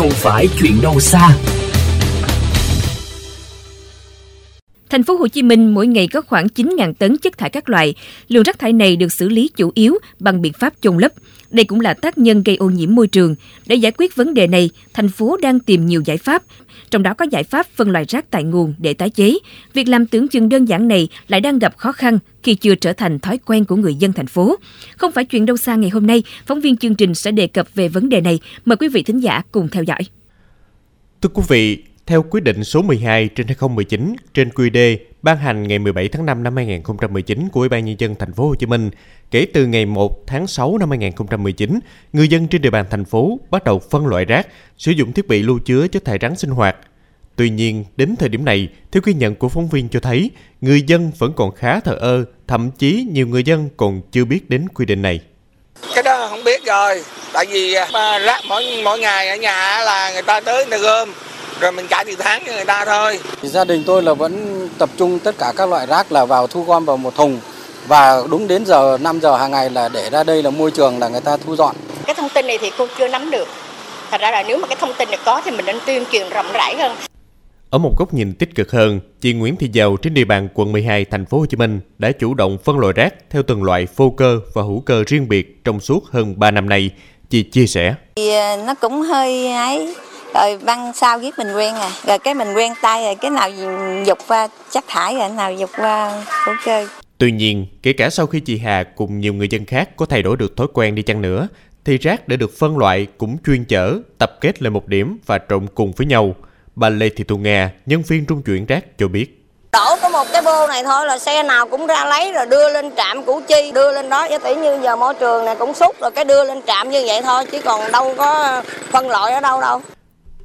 không phải chuyện đâu xa. Thành phố Hồ Chí Minh mỗi ngày có khoảng 9.000 tấn chất thải các loại. Lượng rác thải này được xử lý chủ yếu bằng biện pháp chôn lấp. Đây cũng là tác nhân gây ô nhiễm môi trường. Để giải quyết vấn đề này, thành phố đang tìm nhiều giải pháp, trong đó có giải pháp phân loại rác tại nguồn để tái chế. Việc làm tưởng chừng đơn giản này lại đang gặp khó khăn khi chưa trở thành thói quen của người dân thành phố. Không phải chuyện đâu xa ngày hôm nay, phóng viên chương trình sẽ đề cập về vấn đề này. Mời quý vị thính giả cùng theo dõi. Thưa quý vị, theo quyết định số 12 trên 2019 trên QD ban hành ngày 17 tháng 5 năm 2019 của Ủy ban nhân dân thành phố Hồ Chí Minh, kể từ ngày 1 tháng 6 năm 2019, người dân trên địa bàn thành phố bắt đầu phân loại rác, sử dụng thiết bị lưu chứa chất thải rắn sinh hoạt. Tuy nhiên, đến thời điểm này, theo ghi nhận của phóng viên cho thấy, người dân vẫn còn khá thờ ơ, thậm chí nhiều người dân còn chưa biết đến quy định này. Cái đó không biết rồi, tại vì rác mỗi mỗi ngày ở nhà là người ta tới người ta gom, rồi mình trả tiền tháng cho người ta thôi. Gia đình tôi là vẫn tập trung tất cả các loại rác là vào thu gom vào một thùng và đúng đến giờ 5 giờ hàng ngày là để ra đây là môi trường là người ta thu dọn. Cái thông tin này thì cô chưa nắm được. Thật ra là nếu mà cái thông tin này có thì mình nên tuyên truyền rộng rãi hơn. Ở một góc nhìn tích cực hơn, chị Nguyễn Thị Giàu trên địa bàn quận 12 thành phố Hồ Chí Minh đã chủ động phân loại rác theo từng loại vô cơ và hữu cơ riêng biệt trong suốt hơn 3 năm nay. Chị chia sẻ. Thì ờ, nó cũng hơi ấy rồi băng sau viết mình quen à rồi cái mình quen tay rồi cái nào dục qua chất thải rồi nào dục qua hữu cơ Tuy nhiên, kể cả sau khi chị Hà cùng nhiều người dân khác có thay đổi được thói quen đi chăng nữa, thì rác để được phân loại cũng chuyên chở, tập kết lên một điểm và trộn cùng với nhau. Bà Lê Thị Thu Nga, nhân viên trung chuyển rác cho biết. Đổ có một cái bô này thôi là xe nào cũng ra lấy rồi đưa lên trạm Củ Chi, đưa lên đó. Giả tỷ như giờ môi trường này cũng xúc rồi cái đưa lên trạm như vậy thôi, chứ còn đâu có phân loại ở đâu đâu.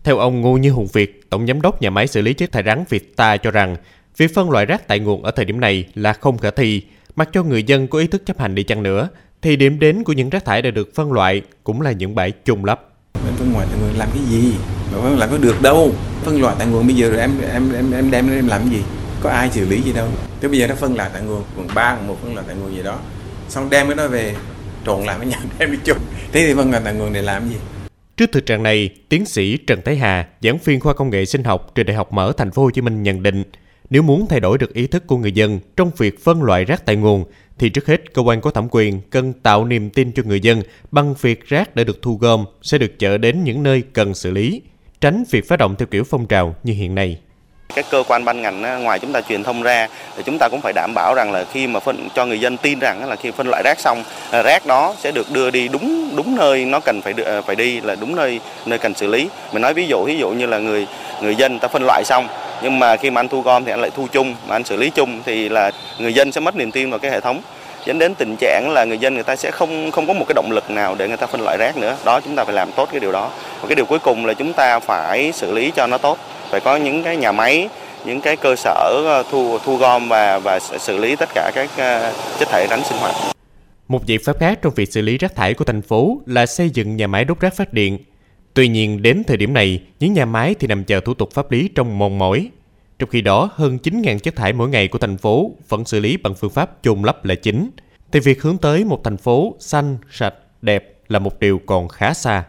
Theo ông Ngô Như Hùng Việt, Tổng Giám đốc Nhà máy xử lý chất thải rắn Việt Ta cho rằng, việc phân loại rác tại nguồn ở thời điểm này là không khả thi. Mặc cho người dân có ý thức chấp hành đi chăng nữa, thì điểm đến của những rác thải đã được phân loại cũng là những bãi chôn lấp. Mình phân loại tại nguồn làm cái gì? Mà phân loại có được đâu. Phân loại tại nguồn bây giờ rồi em em em em đem em làm cái gì? Có ai xử lý gì đâu. Thế bây giờ nó phân loại tại nguồn, quận 3, quận 1 phân loại tại nguồn gì đó. Xong đem cái đó về trộn lại với nhau đem đi chung. Thế thì phân loại tại nguồn để làm cái gì? Trước thực trạng này, tiến sĩ Trần Thái Hà, giảng viên khoa công nghệ sinh học trường Đại học Mở Thành phố Hồ Chí Minh nhận định, nếu muốn thay đổi được ý thức của người dân trong việc phân loại rác tại nguồn, thì trước hết cơ quan có thẩm quyền cần tạo niềm tin cho người dân bằng việc rác đã được thu gom sẽ được chở đến những nơi cần xử lý, tránh việc phát động theo kiểu phong trào như hiện nay các cơ quan ban ngành ngoài chúng ta truyền thông ra thì chúng ta cũng phải đảm bảo rằng là khi mà phân cho người dân tin rằng là khi phân loại rác xong à, rác đó sẽ được đưa đi đúng đúng nơi nó cần phải được, à, phải đi là đúng nơi nơi cần xử lý. Mình nói ví dụ ví dụ như là người người dân ta phân loại xong nhưng mà khi mà anh thu gom thì anh lại thu chung mà anh xử lý chung thì là người dân sẽ mất niềm tin vào cái hệ thống. Dẫn đến tình trạng là người dân người ta sẽ không không có một cái động lực nào để người ta phân loại rác nữa. Đó chúng ta phải làm tốt cái điều đó. Và cái điều cuối cùng là chúng ta phải xử lý cho nó tốt phải có những cái nhà máy những cái cơ sở ờ, thu thu gom và và xử lý tất cả các ờ, chất thải rắn sinh hoạt. Một giải pháp khác trong việc xử lý rác thải của thành phố là xây dựng nhà máy đốt rác phát điện. Tuy nhiên đến thời điểm này, những nhà máy thì nằm chờ thủ tục pháp lý trong mòn mỏi. Trong khi đó, hơn 9.000 chất thải mỗi ngày của thành phố vẫn xử lý bằng phương pháp chôn lấp là chính. Thì việc hướng tới một thành phố xanh, sạch, đẹp là một điều còn khá xa.